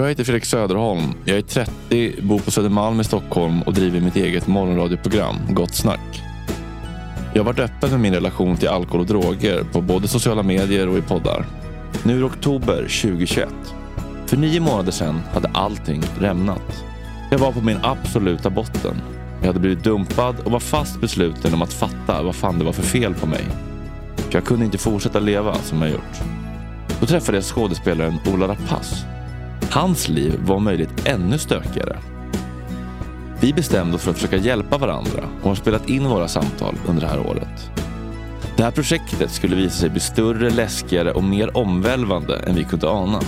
Jag heter Fredrik Söderholm. Jag är 30, bor på Södermalm i Stockholm och driver mitt eget morgonradioprogram Gott Snack. Jag har varit öppen med min relation till alkohol och droger på både sociala medier och i poddar. Nu är det oktober 2021. För nio månader sedan hade allting rämnat. Jag var på min absoluta botten. Jag hade blivit dumpad och var fast besluten om att fatta vad fan det var för fel på mig. För jag kunde inte fortsätta leva som jag gjort. Då träffade jag skådespelaren Ola Rapace Hans liv var om möjligt ännu stökigare. Vi bestämde oss för att försöka hjälpa varandra och har spelat in våra samtal under det här året. Det här projektet skulle visa sig bli större, läskigare och mer omvälvande än vi kunde ana.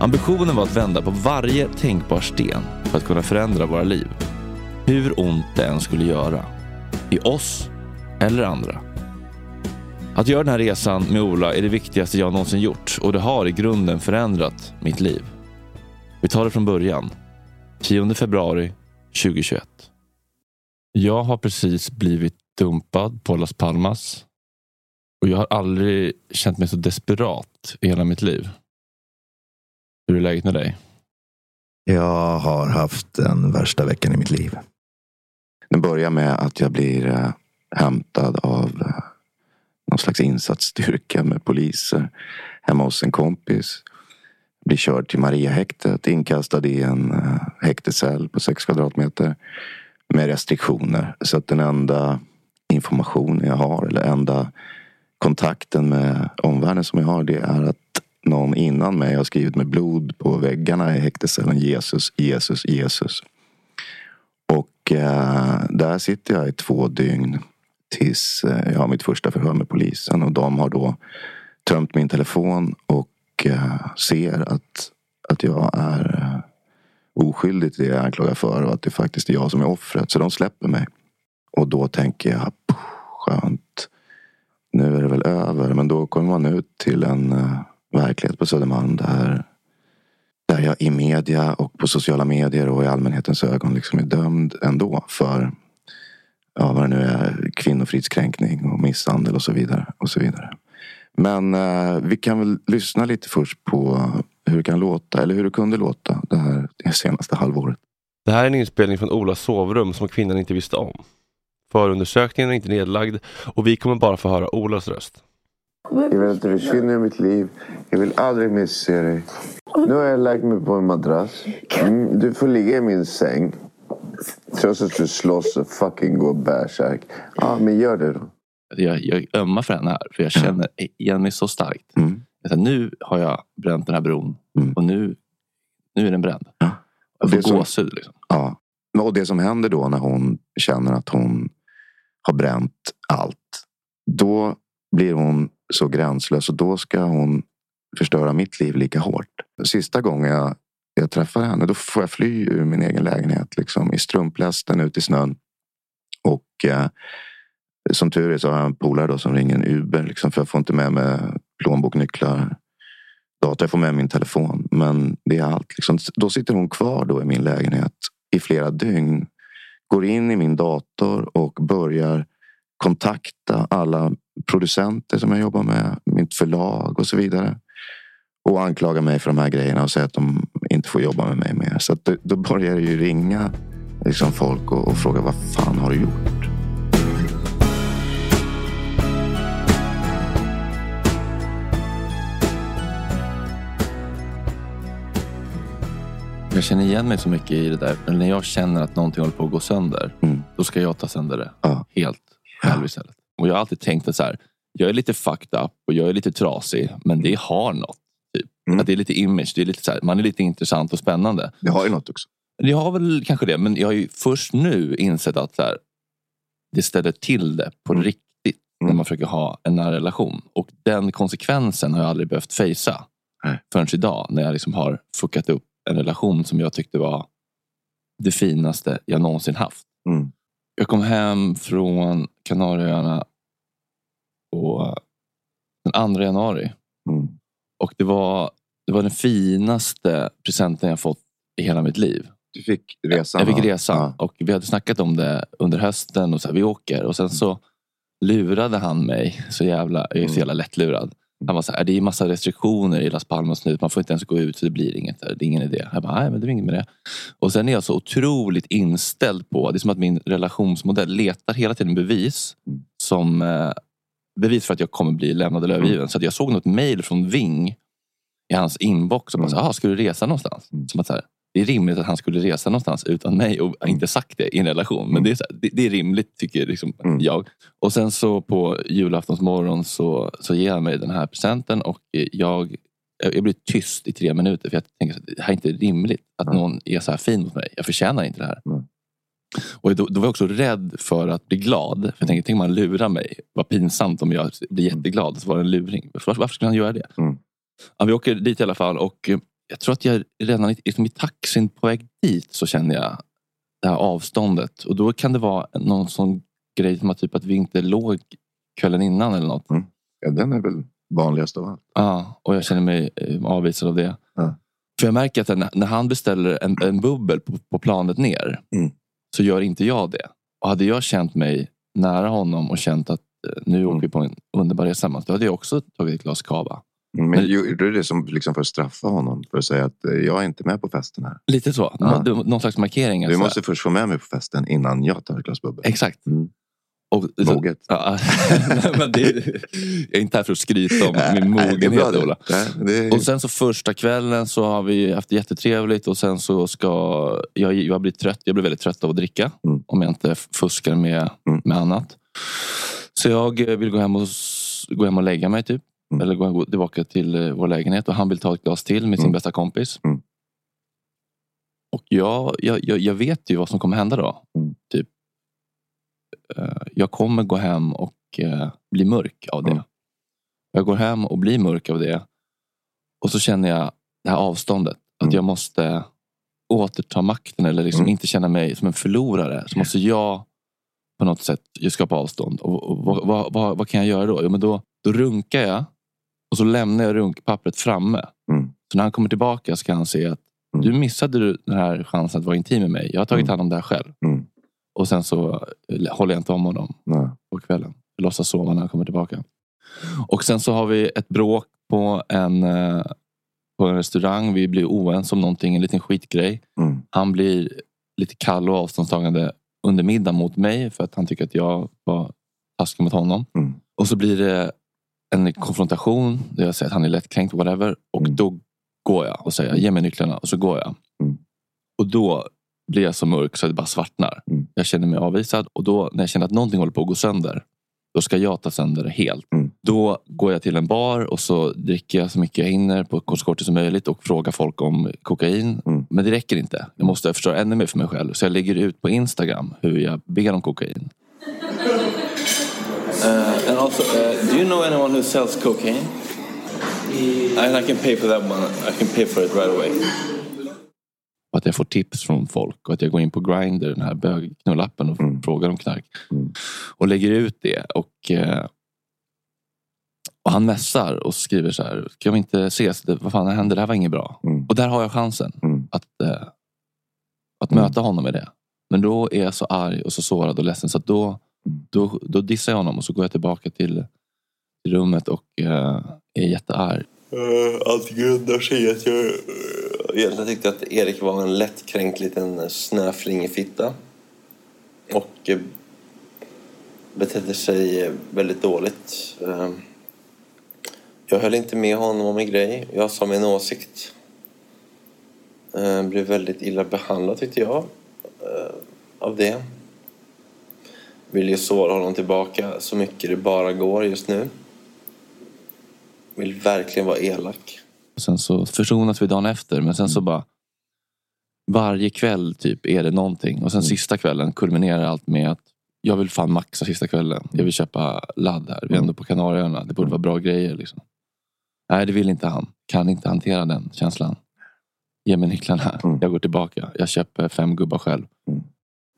Ambitionen var att vända på varje tänkbar sten för att kunna förändra våra liv. Hur ont det än skulle göra. I oss eller andra. Att göra den här resan med Ola är det viktigaste jag någonsin gjort och det har i grunden förändrat mitt liv. Vi tar det från början. 10 februari 2021. Jag har precis blivit dumpad på Las Palmas och jag har aldrig känt mig så desperat i hela mitt liv. Hur är läget med dig? Jag har haft den värsta veckan i mitt liv. Det börjar med att jag blir eh, hämtad av eh, någon slags insatsstyrka med poliser hemma hos en kompis. Blir körd till Mariahäktet, inkastad i en eh, häktescell på sex kvadratmeter med restriktioner. Så att den enda informationen jag har eller enda kontakten med omvärlden som jag har det är att någon innan mig har skrivit med blod på väggarna i häktescellen Jesus, Jesus, Jesus. Och eh, där sitter jag i två dygn tills eh, jag har mitt första förhör med polisen. Och de har då tömt min telefon och eh, ser att, att jag är eh, oskyldig till det jag är anklagad för och att det faktiskt är jag som är offret. Så de släpper mig. Och då tänker jag, skönt. Nu är det väl över. Men då kommer man ut till en verklighet på Södermalm där, där jag i media och på sociala medier och i allmänhetens ögon liksom är dömd ändå för ja, vad det nu är, kvinnofridskränkning och misshandel och så vidare. Och så vidare. Men eh, vi kan väl lyssna lite först på hur det kan låta, eller hur det kunde låta det här det senaste halvåret. Det här är en inspelning från Olas sovrum som kvinnan inte visste om. Förundersökningen är inte nedlagd och vi kommer bara få höra Olas röst. Jag vill att du försvinner i mitt liv. Jag vill aldrig mer se dig. Nu har jag lagt mig på en madrass. Mm, du får ligga i min säng. Trots att du slåss och fucking går bärsärk. Ja, men gör det då. Jag, jag ömmar för henne här, för jag känner igen mig så starkt. Mm. Säger, nu har jag bränt den här bron Mm. och nu, nu är den bränd. Ja. Jag får gåshud. Liksom. Ja. Och det som händer då när hon känner att hon har bränt allt. Då blir hon så gränslös och då ska hon förstöra mitt liv lika hårt. Sista gången jag, jag träffar henne då får jag fly ur min egen lägenhet. Liksom, I strumplästen ut i snön. Och eh, som tur är så har jag en polare då som ringer en Uber. Liksom, för jag får inte med mig plånbok, nycklar, dator. Jag får med min telefon. Men det är allt. Liksom. Då sitter hon kvar då i min lägenhet i flera dygn. Går in i min dator och börjar kontakta alla producenter som jag jobbar med. Mitt förlag och så vidare. Och anklagar mig för de här grejerna och säger att de inte får jobba med mig mer. Så då, då börjar det ju ringa liksom folk och, och fråga vad fan har du gjort? Jag känner igen mig så mycket i det där. När jag känner att någonting håller på att gå sönder, mm. då ska jag ta sönder det ja. helt själv istället. Och jag har alltid tänkt att så här, jag är lite fucked up och jag är lite trasig, men det har något. Mm. Att det är lite image. Det är lite så här, man är lite intressant och spännande. Det har ju något också. Jag har väl kanske det. Men jag har ju först nu insett att här, det ställer till det på Mm. riktigt. När Mm. man försöker ha en nära relation. Och den konsekvensen har jag aldrig behövt fejsa. Nej. Förrän idag. När jag liksom har fuckat upp en relation som jag tyckte var det finaste jag någonsin haft. Mm. Jag kom hem från Kanarieöarna den 2 januari. Mm. Och det var, det var den finaste presenten jag fått i hela mitt liv. Du fick resan. Jag fick resan och vi hade snackat om det under hösten och så här, vi åker. Och sen så lurade han mig så jävla, jag är så Mm. jävla lättlurad. Han var så här, det är massa restriktioner i Las Palmas nu. Man får inte ens gå ut så det blir inget. Det är ingen idé. Jag bara, nej men det är inget med det. Och sen är jag så otroligt inställd på, det är som att min relationsmodell letar hela tiden bevis. Mm. Som eh, bevis för att jag kommer bli lämnad eller övergiven. Så att jag såg något mail från Ving i hans inbox. Och bara, så, Mm. ah, ska du resa någonstans? Mm. Som att så här, det är rimligt att han skulle resa någonstans utan mig och inte sagt det i en relation. Men det är, så här, det, det är rimligt tycker liksom Mm. jag. Och sen så på julaftons morgon så, så ger han mig den här presenten och jag, jag blir tyst i tre minuter. För jag tänker att det här är inte rimligt att Mm. någon är så här fin mot mig. Jag förtjänar inte det här. Mm. Och då, då var jag också rädd för att bli glad. För jag tänkte, tänk om han lurar mig. Vad pinsamt om jag blir jätteglad. Så var det en luring. Varför, varför skulle han göra det? Mm. Ja, vi åker dit i alla fall. Och eh, jag tror att jag redan liksom i taxin på väg dit så känner jag det här avståndet. Och då kan det vara någon sån grej som att, typ att vi inte låg kvällen innan eller något. Ja, den är väl vanligast av allt. Ja, och jag känner mig eh, avvisad av det. Ja. För jag märker att när, när han beställer en, en bubbel på, på planet ner Mm. Så gör inte jag det. Och hade jag känt mig nära honom och känt att eh, nu Mm. åker vi på en underbar resa tillsammans. Då hade jag också tagit ett glas cava. Men Men- gjorde du det som liksom för att straffa honom? För att säga att eh, jag är inte med på festen här. Lite så. Ja. Nå- Någon slags markering. Du alltså. måste först få med mig på festen innan jag tar ett glas bubbel. Exakt. Mm. Och, Moget. Ja, men det, jag är inte här för att skryta om min mogenhet. Ola. Är- Och sen så första kvällen så har vi haft jättetrevligt och sen så ska jag, jag blir trött. Jag blir väldigt trött av att dricka. Mm. Om jag inte fuskar med, Mm. med annat. Så jag eh, vill gå hem och, gå hem och lägga mig typ. Mm. Eller gå tillbaka till eh, vår lägenhet och han vill ta ett glas till med sin Mm. bästa kompis. Mm. Och jag, jag, jag, jag vet ju vad som kommer hända då. Mm. Typ, jag kommer gå hem och eh, bli mörk av det. Mm. Jag går hem och blir mörk av det. Och så känner jag det här avståndet. Att Mm. jag måste återta makten eller liksom Mm. inte känna mig som en förlorare. Så måste jag på något sätt skapa avstånd. Och, och, vad, vad, vad, vad kan jag göra då? Jo, men då? Då runkar jag och så lämnar jag runkpappret framme. Mm. Så när han kommer tillbaka ska han se att Mm. du missade den här chansen att vara intim med mig. Jag har tagit Mm. hand om det här själv. Mm. Och sen så eh, håller jag inte om honom Nej. på kvällen. Jag låtsas sova när han kommer tillbaka. Och sen så har vi ett bråk på en, eh, på en restaurang. Vi blir oense om någonting, en liten skitgrej. Mm. Han blir lite kall och avståndstagande under middag mot mig för att han tycker att jag var taskig mot honom. Mm. Och så blir det en konfrontation där jag säger att han är lättkränkt, whatever. Och Mm. då går jag och säger ge mig nycklarna och så går jag. Mm. Och då blir jag så mörk så att det bara svartnar. Mm. Jag känner mig avvisad och då när jag känner att någonting håller på att gå sönder. Då ska jag ta sönder det helt. Mm. Då går jag till en bar och så dricker jag så mycket jag hinner på kort kort som möjligt och frågar folk om kokain. Mm. Men det räcker inte. Jag måste förstöra ännu mer för mig själv. Så jag lägger ut på Instagram hur jag ber om kokain. Uh, and also, uh, do you know anyone who sells cocaine? And I can pay for that one. I can pay for it right away. Och att jag får tips från folk och att jag går in på Grindr, den här bögknullappen och Mm. frågar om knark. Mm. Och lägger ut det. Och, eh, och han mässar och skriver så här. Ska vi inte ses? Det, vad fan händer? Det här var inget bra. Mm. Och där har jag chansen Mm. att, eh, att Mm. möta honom med det. Men då är jag så arg och så sårad och ledsen så att då, Mm. då, då dissar jag honom och så går jag tillbaka till, rummet och eh, är jättearg. Allt grundar sig i att jag egentligen tyckte jag att Erik var en lättkränkt liten snöflingefitta. Och eh, betedde sig väldigt dåligt. Eh, jag höll inte med honom om en grej. Jag sa min åsikt. Eh, blev väldigt illa behandlad tyckte jag. Av det. Vill ju såra honom tillbaka så mycket det bara går just nu. Vill verkligen vara elak. Och sen så försonas vi dagen efter men sen så bara varje kväll typ är det någonting och sen sista kvällen kulminerar allt med att jag vill fan maxa sista kvällen. Jag vill köpa ladd här. Vi är ändå på Kanarieöarna. Det borde vara bra grejer. Liksom. Nej, det vill inte han. Kan inte hantera den känslan. Ge mig nycklarna. Jag går tillbaka. Jag köper fem gubbar själv.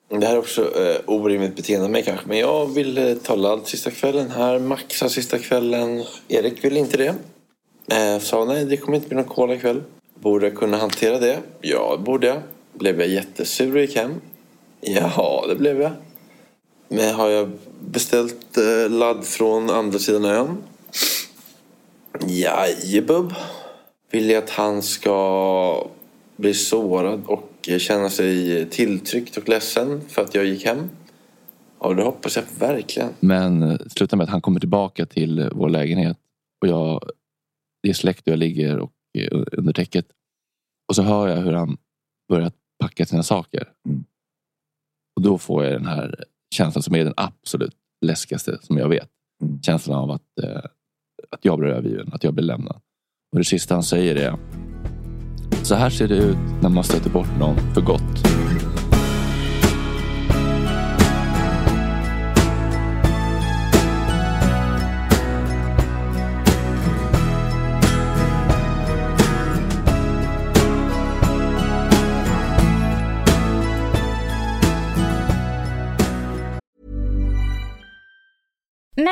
Det här är också eh, orimligt beteende av mig kanske. Men jag vill eh, ta ladd sista kvällen här. Maxa sista kvällen. Erik vill inte det. Eh, sa nej, det kommer inte bli någon cola ikväll. Borde jag kunna hantera det? Ja, det borde jag. Blev jag jättesur och gick hem? Ja, det blev jag. Men har jag beställt eh, ladd från andra sidan ön? Jajebub. Vill jag att han ska bli sårad och känna sig tilltryckt och ledsen för att jag gick hem? Ja, det hoppas jag verkligen. Men eh, sluta det slutar med att han kommer tillbaka till eh, vår lägenhet. Och jag, det är släkt och jag ligger och, under täcket. Och så hör jag hur han börjar packa sina saker. Och då får jag den här känslan som är den absolut läskigaste som jag vet. Känslan av att, eh, att jag blir övergiven, att jag blir lämnad. Och det sista han säger är Så här ser det ut när man stöter bort någon för gott.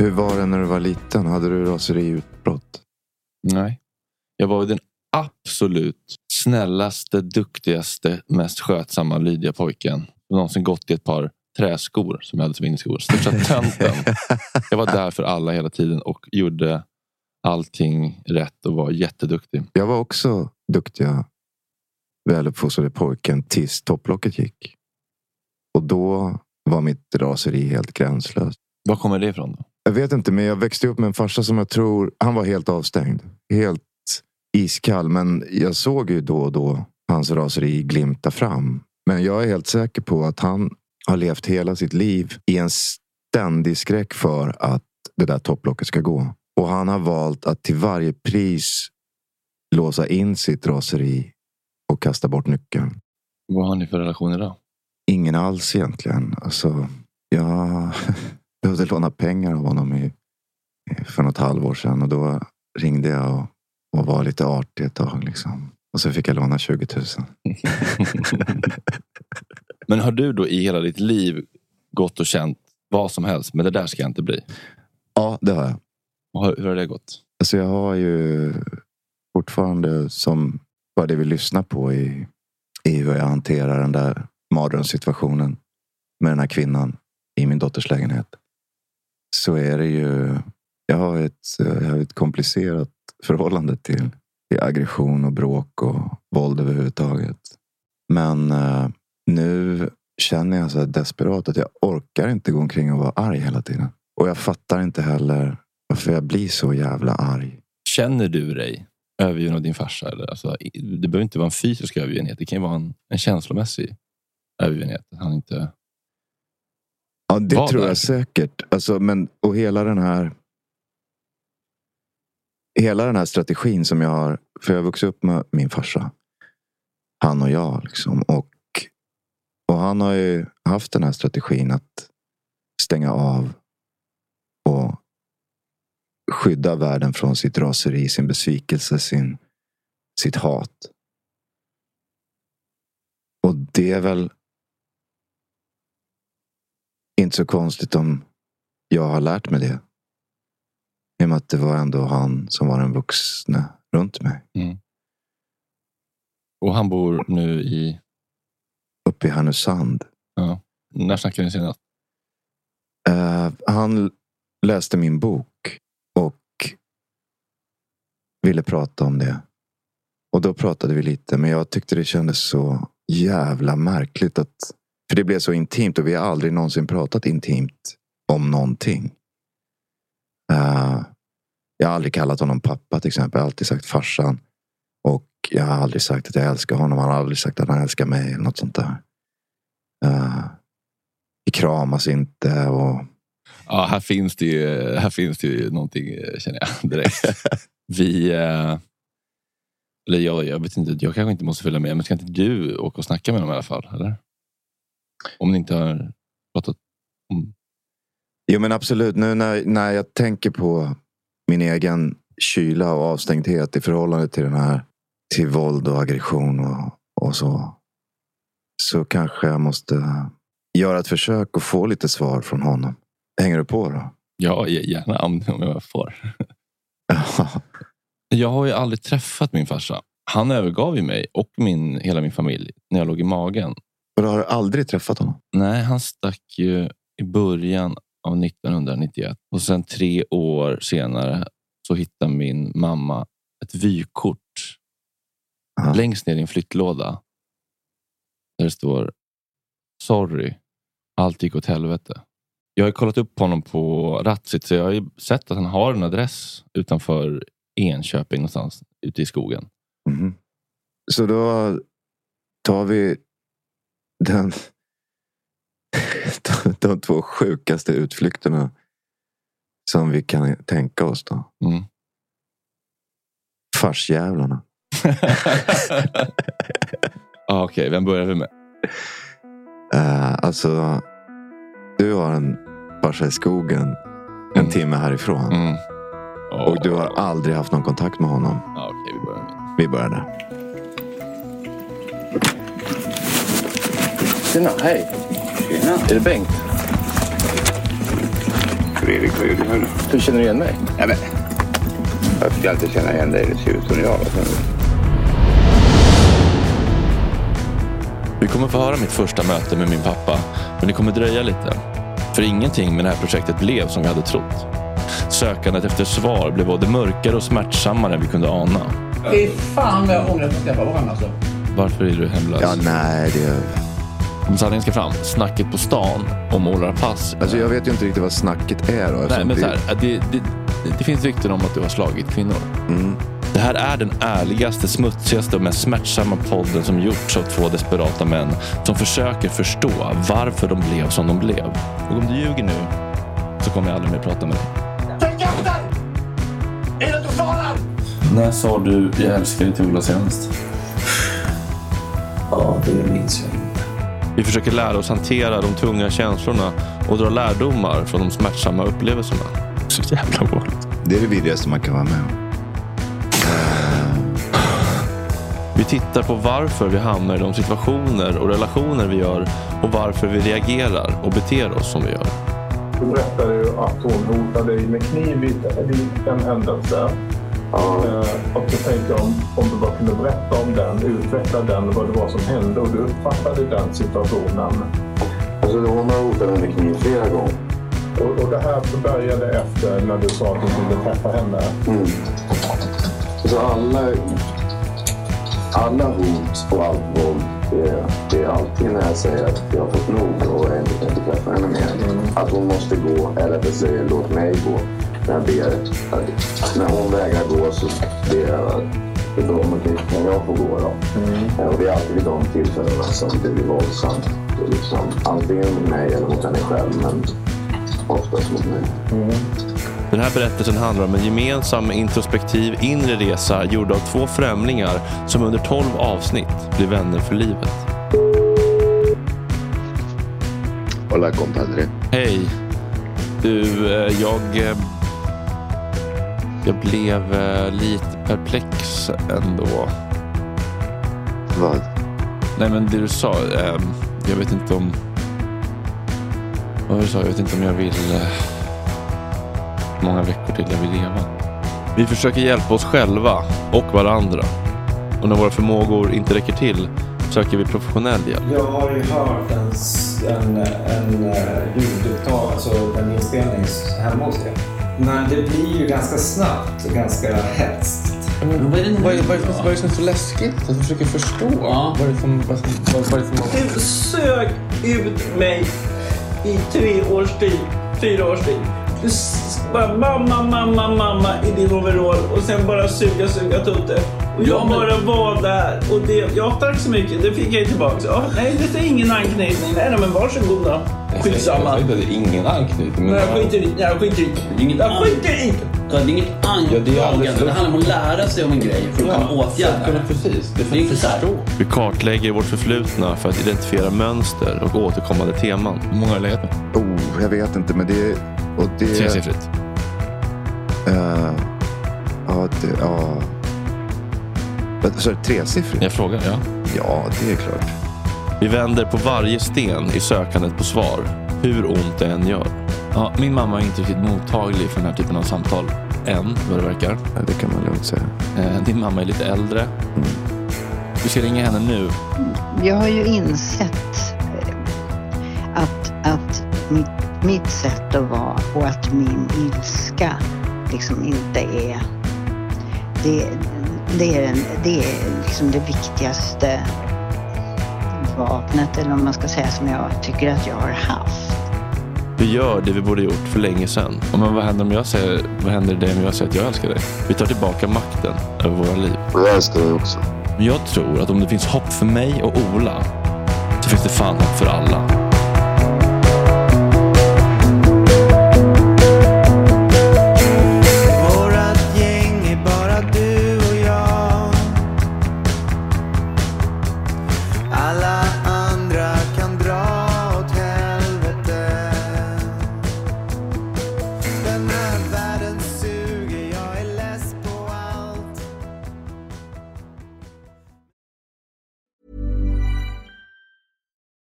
Hur var det när du var liten? Hade du raseriutbrott? Nej. Jag var den absolut snällaste, duktigaste, mest skötsamma, lydiga pojken. Jag har någonsin gått i ett par träskor som jag hade som inneskor. Största tönten. Jag var där för alla hela tiden och gjorde allting rätt och var jätteduktig. Jag var också duktiga, väluppfostrade pojken tills topplocket gick. Och då var mitt raseri helt gränslöst. Var kommer det ifrån? Då? Jag vet inte, men jag växte upp med en farsa som jag tror, han var helt avstängd. Helt iskall. Men jag såg ju då och då hans raseri glimta fram. Men jag är helt säker på att han har levt hela sitt liv i en ständig skräck för att det där topplocket ska gå. Och han har valt att till varje pris låsa in sitt raseri och kasta bort nyckeln. Vad har ni för relation idag? Ingen alls egentligen. Alltså, jag behövde låna pengar av honom i, för något halvår sedan. Och då ringde jag och, och var lite artig ett tag. Liksom. Och så fick jag låna 20 000. Men har du då i hela ditt liv gått och känt vad som helst, men det där ska jag inte bli? Ja, det har jag. Och hur hur har det gått? Alltså jag har ju fortfarande som bara det vi lyssnar på i, i hur jag hanterar den där mardrömssituationen med den här kvinnan i min dotters lägenhet. Så är det ju. Jag har ett, jag har ett komplicerat förhållande till, till aggression och bråk och våld överhuvudtaget. Men eh, nu känner jag så här desperat att jag orkar inte gå omkring och vara arg hela tiden. Och jag fattar inte heller varför jag blir så jävla arg. Känner du dig övergiven av din farsa? Eller? Alltså, det behöver inte vara en fysisk övergivenhet. Det kan ju vara en, en känslomässig övergivenhet. Han inte... Ja, det tror där. jag säkert. Alltså, men, och hela den här Hela den här strategin som jag har. För jag har vuxit upp med min farsa. Han och jag. Liksom, och, och han har ju haft den här strategin att stänga av och skydda världen från sitt raseri, sin besvikelse, sin, sitt hat. Och det är väl inte så konstigt om jag har lärt mig det. I och med att det var ändå han som var den vuxne runt mig. Mm. Och han bor nu i... Uppe i Härnösand. Ja. När snackade ni senast? Uh, han läste min bok och ville prata om det. Och då pratade vi lite. Men jag tyckte det kändes så jävla märkligt. att För det blev så intimt och vi har aldrig någonsin pratat intimt om någonting. Uh, jag har aldrig kallat honom pappa till exempel. Jag har alltid sagt farsan. Och jag har aldrig sagt att jag älskar honom. Han har aldrig sagt att han älskar mig eller något sånt där. Uh, vi kramas inte och Ja, här finns det ju, här finns det ju någonting känner jag direkt. Vi... Eh, eller jag, jag vet inte, jag kanske inte måste följa med. Men ska inte du åka och snacka med dem i alla fall? Eller? Om ni inte har pratat om... Jo men absolut. Nu när, när jag tänker på min egen kyla och avstängdhet i förhållande till den här till våld och aggression och, och så. Så kanske jag måste göra ett försök och få lite svar från honom. Hänger du på då? Ja, gärna om, jag får. jag har ju aldrig träffat min farsa. Han övergav ju mig och min, hela min familj när jag låg i magen. Och du har aldrig träffat honom? Nej, han stack ju i början av 1991. Och sen tre år senare så hittade min mamma ett vykort Aha. längst ner i en flyttlåda. Där det står Sorry, allt gick åt helvete. Jag har kollat upp honom på Ratsit så jag har sett att han har en adress utanför Enköping någonstans ute i skogen. Mm. Så då tar vi den, de två sjukaste utflykterna som vi kan tänka oss. då. Mm. Farsjävlarna. ah, Okej, okay. vem börjar vi med? Uh, alltså, du har en farsa i skogen en Mm. timme härifrån. Mm. Och du har aldrig haft någon kontakt med honom. Ja, Okej, vi börjar med. Vi börjar där. Tjena, hej. Tjena. Är det Bengt? Fredrik, vad gör du här? Hur känner du igen mig? Ja, men, jag ska alltid känna igen dig. Det ser ut som jag. Vi kommer få höra mitt första möte med min pappa, men det kommer dröja lite. För ingenting med det här projektet blev som vi hade trott. Sökandet efter svar blev både mörkare och smärtsammare än vi kunde ana. Fy fan vad jag ångrar att vi träffade varandra alltså. Varför är du hemlös? Ja, nej, det... Om sanningen ska fram, snacket på stan om målarpass. Alltså, jag vet ju inte riktigt vad snacket är. Då, Nej, men det- så här, det, det, det finns rykten om att du har slagit kvinnor. Mm. Det här är den ärligaste, smutsigaste och mest smärtsamma podden som gjorts av två desperata män som försöker förstå varför de blev som de blev. Och om du ljuger nu så kommer jag aldrig mer prata med dig. Är det inte faran? När sa du jag älskar dig till Ola senast? Ja, det minns jag inte. Vi försöker lära oss hantera de tunga känslorna och dra lärdomar från de smärtsamma upplevelserna. Så jävla våld. Det är det vidrigaste man kan vara med om. Vi tittar på varför vi hamnar i de situationer och relationer vi gör och varför vi reagerar och beter oss som vi gör. Du berättade ju att hon hotade dig med kniv vid en händelse. Eh, och så tänkte jag om, om du bara kunde berätta om den, utveckla den, vad det var som hände och du uppfattade den situationen. Alltså hon har hotat mig med kniv flera gånger. Och, och det här började efter när du sa att du ville träffa henne. Mm. Så alla, alla hot och allt våld, det, det är alltid när jag säger att jag har fått nog och jag inte tänker träffa henne mer. Att hon måste gå, eller att jag säger låt mig gå. När, jag ber, att, när hon vägrar gå så ber jag att det är bra, men kan- jag få gå då? Eh, Och det är alltid vid de tillfällena som det blir våldsamt. Liksom, antingen mot mig eller mot henne själv, men oftast mot mig. Den här berättelsen handlar om en gemensam introspektiv inre resa gjord av två främlingar som under 12 avsnitt blir vänner för livet. Hola compadre. Hej. Du, eh, jag... Jag blev eh, lite perplex ändå. Vad? Nej men det du sa, eh, jag vet inte om... Vad du sa? Jag vet inte om jag vill... eh, många veckor till jag vill leva. Vi försöker hjälpa oss själva och varandra. Och när våra förmågor inte räcker till söker vi professionell hjälp. Jag har ju hört en, s- en, en eh, ljudupptag, alltså en inspelning hemma hos er. Men det blir ju ganska snabbt och ganska hetskt. Vad är det, vad är, vad är, vad är det som är så läskigt? Jag försöker förstå. Vad är det som... Vad, vad, vad är det som Du sög ut mig i tre års tid, fyra års tid. Du bara mamma, mamma, mamma i din overall och sen bara suga, suga tutte. Och jag Ja, men- bara var där. Och det, ja, tack så mycket. Det fick jag ju tillbaka. Ja, nej, det är ingen anknytning. Nej, nej men varsågod då. Skitsamma. Jag säger inte att det är ingen anknytning. Nej, jag skiter i Jag skiter i Det är inget Jag skiter i Det är inget Ja, det. Det handlar om att lära sig om en grej för att kunna åtgärda det. det. Precis. Det är för Det är inte så här. Vi kartlägger vårt förflutna för att identifiera mönster och återkommande teman. Hur många har du legat med? Oh, jag vet inte, men det... Och det Tresiffrigt. eh, ja, det... Ja. Vad sa du? Tresiffrigt? Jag frågar, ja. Ja, det är klart. Vi vänder på varje sten i sökandet på svar, hur ont det än gör. Ja, min mamma är inte riktigt mottaglig för den här typen av samtal. Än, vad det verkar. Ja, det kan man lugnt säga. Eh, Din mamma är lite äldre. Vi ska ringa henne nu. Jag har ju insett eh, att, att mitt, mitt sätt att vara och att min ilska liksom inte är... Det, det är, den, det är liksom det viktigaste vapnet, eller om man ska säga, som jag tycker att jag har haft. Vi gör det vi borde gjort för länge sedan. Ja, Men vad händer om jag säger, vad händer dig om jag säger att jag älskar dig? Vi tar tillbaka makten över våra liv. Och jag älskar dig också. Men Jag tror att om det finns hopp för mig och Ola så finns det fan hopp för alla.